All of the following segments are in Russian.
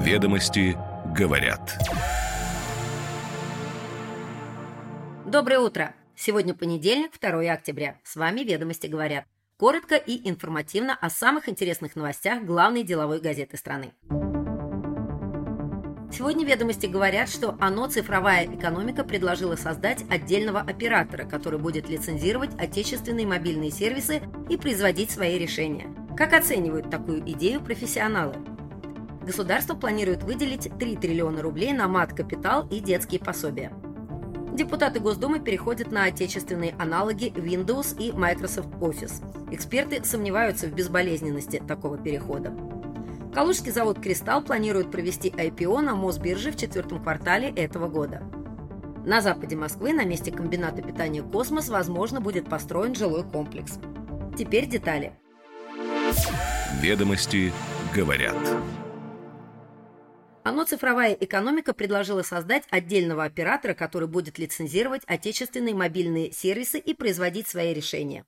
Ведомости говорят. Доброе утро! Сегодня понедельник, 2 октября. С вами «Ведомости говорят». Коротко и информативно о самых интересных новостях главной деловой газеты страны. Сегодня ведомости говорят, что ОНО «Цифровая экономика» предложила создать отдельного оператора, который будет лицензировать отечественные мобильные сервисы и производить свои решения. Как оценивают такую идею профессионалы? Государство планирует выделить 3 триллиона рублей на мат-капитал и детские пособия. Депутаты Госдумы переходят на отечественные аналоги Windows и Microsoft Office. Эксперты сомневаются в безболезненности такого перехода. Калужский завод «Кристалл» планирует провести IPO на Мосбирже в четвертом квартале этого года. На западе Москвы на месте комбината питания «Космос» возможно будет построен жилой комплекс. Теперь детали. Ведомости говорят. Оно «Цифровая экономика» предложила создать отдельного оператора, который будет лицензировать отечественные мобильные сервисы и производить свои решения.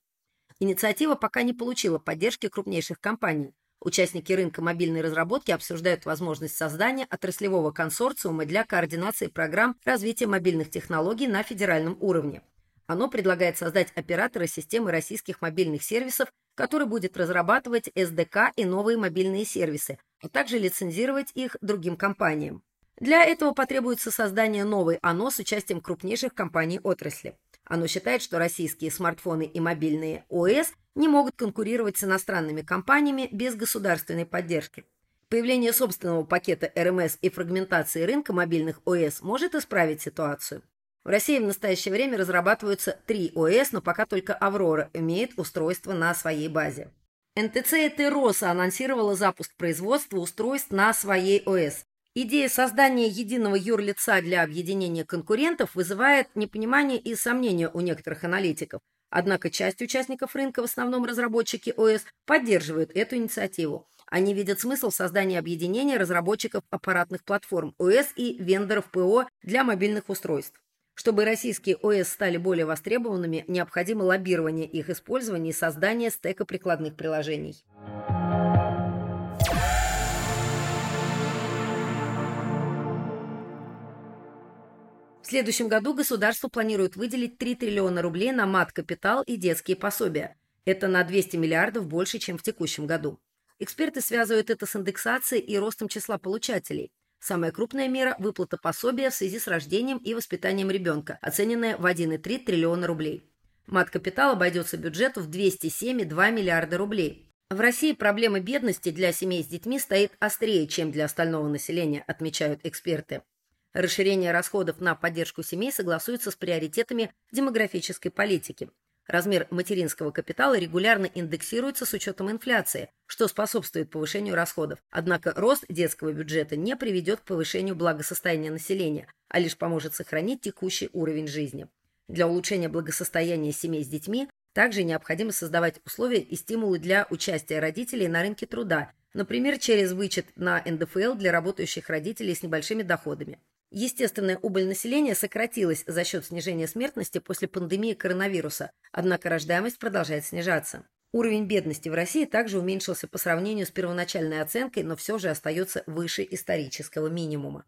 Инициатива пока не получила поддержки крупнейших компаний. Участники рынка мобильной разработки обсуждают возможность создания отраслевого консорциума для координации программ развития мобильных технологий на федеральном уровне. Оно предлагает создать оператора системы российских мобильных сервисов, который будет разрабатывать SDK и новые мобильные сервисы, а также лицензировать их другим компаниям. Для этого потребуется создание новой ОНО с участием крупнейших компаний отрасли. Оно считает, что российские смартфоны и мобильные ОС не могут конкурировать с иностранными компаниями без государственной поддержки. Появление собственного пакета РМС и фрагментации рынка мобильных ОС может исправить ситуацию. В России в настоящее время разрабатываются три ОС, но пока только «Аврора» имеет устройство на своей базе. НТЦ и ТРОСа анонсировала запуск производства устройств на своей ОС. Идея создания единого юрлица для объединения конкурентов вызывает непонимание и сомнения у некоторых аналитиков. Однако часть участников рынка, в основном разработчики ОС, поддерживают эту инициативу. Они видят смысл в создании объединения разработчиков аппаратных платформ ОС и вендоров ПО для мобильных устройств. Чтобы российские ОС стали более востребованными, необходимо лоббирование их использования и создание стека прикладных приложений. В следующем году государство планирует выделить 3 триллиона рублей на мат-капитал и детские пособия. Это на 200 миллиардов больше, чем в текущем году. Эксперты связывают это с индексацией и ростом числа получателей. Самая крупная мера – выплата пособия в связи с рождением и воспитанием ребенка, оцененная в 1,3 триллиона рублей. Мат-капитал обойдется бюджету в 207,2 миллиарда рублей. В России проблема бедности для семей с детьми стоит острее, чем для остального населения, отмечают эксперты. Расширение расходов на поддержку семей согласуется с приоритетами демографической политики. Размер материнского капитала регулярно индексируется с учетом инфляции, что способствует повышению расходов. Однако рост детского бюджета не приведет к повышению благосостояния населения, а лишь поможет сохранить текущий уровень жизни. Для улучшения благосостояния семей с детьми также необходимо создавать условия и стимулы для участия родителей на рынке труда, например, через вычет на НДФЛ для работающих родителей с небольшими доходами. Естественная убыль населения сократилась за счет снижения смертности после пандемии коронавируса, однако рождаемость продолжает снижаться. Уровень бедности в России также уменьшился по сравнению с первоначальной оценкой, но все же остается выше исторического минимума.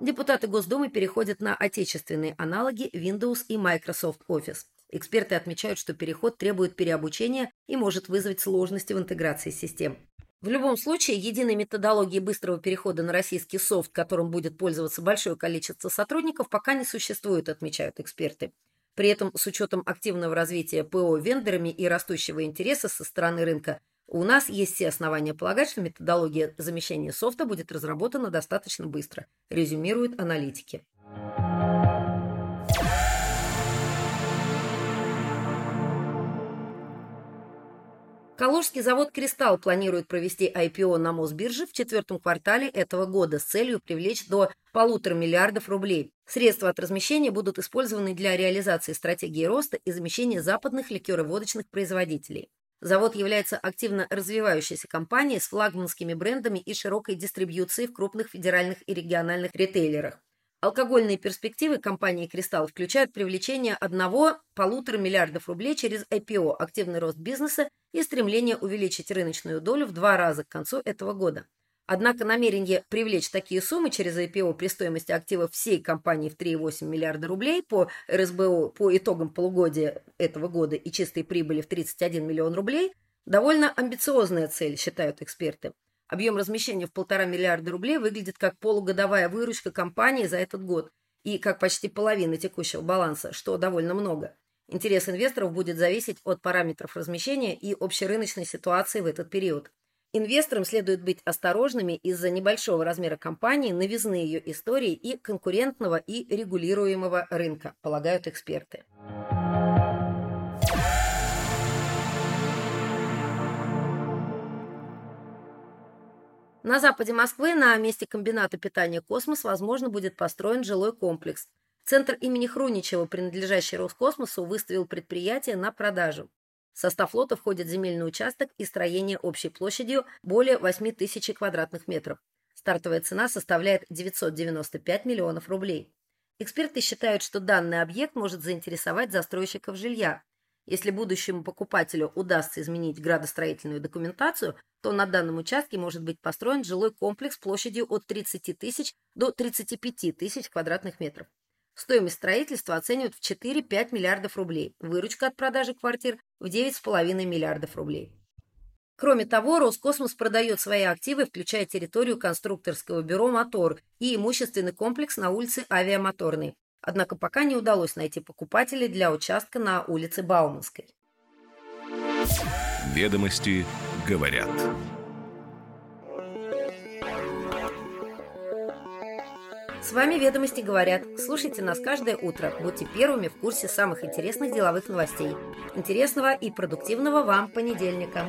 Депутаты Госдумы переходят на отечественные аналоги Windows и Microsoft Office. Эксперты отмечают, что переход требует переобучения и может вызвать сложности в интеграции систем. В любом случае, единой методологии быстрого перехода на российский софт, которым будет пользоваться большое количество сотрудников, пока не существует, отмечают эксперты. При этом, с учетом активного развития ПО вендорами и растущего интереса со стороны рынка, у нас есть все основания полагать, что методология замещения софта будет разработана достаточно быстро, резюмируют аналитики. Калужский завод «Кристалл» планирует провести IPO на Мосбирже в четвертом квартале этого года с целью привлечь до полутора миллиардов рублей. Средства от размещения будут использованы для реализации стратегии роста и замещения западных ликероводочных производителей. Завод является активно развивающейся компанией с флагманскими брендами и широкой дистрибьюцией в крупных федеральных и региональных ритейлерах. Алкогольные перспективы компании «Кристалл» включают привлечение 1-1,5 миллиардов рублей через IPO, активный рост бизнеса и стремление увеличить рыночную долю в два раза к концу этого года. Однако намерение привлечь такие суммы через IPO при стоимости активов всей компании в 3,8 миллиарда рублей по РСБО по итогам полугодия этого года и чистой прибыли в 31 миллион рублей довольно амбициозная цель, считают эксперты. Объем размещения в полтора миллиарда рублей выглядит как полугодовая выручка компании за этот год и как почти половина текущего баланса, что довольно много. Интерес инвесторов будет зависеть от параметров размещения и общерыночной ситуации в этот период. Инвесторам следует быть осторожными из-за небольшого размера компании, новизны ее истории и конкурентного и регулируемого рынка, полагают эксперты. На западе Москвы на месте комбината питания «Космос» возможно будет построен жилой комплекс. Центр имени Хруничева, принадлежащий Роскосмосу, выставил предприятие на продажу. В состав флота входит земельный участок и строение общей площадью более 8 тысяч квадратных метров. Стартовая цена составляет 995 миллионов рублей. Эксперты считают, что данный объект может заинтересовать застройщиков жилья. Если будущему покупателю удастся изменить градостроительную документацию, то на данном участке может быть построен жилой комплекс площадью от 30 тысяч до 35 тысяч квадратных метров. Стоимость строительства оценивают в 4-5 миллиардов рублей, выручка от продажи квартир в 9,5 миллиардов рублей. Кроме того, Роскосмос продает свои активы, включая территорию конструкторского бюро «Мотор» и имущественный комплекс на улице Авиамоторной. Однако пока не удалось найти покупателей для участка на улице Бауманской. Ведомости говорят. С вами «Ведомости говорят». Слушайте нас каждое утро. Будьте первыми в курсе самых интересных деловых новостей. Интересного и продуктивного вам понедельника.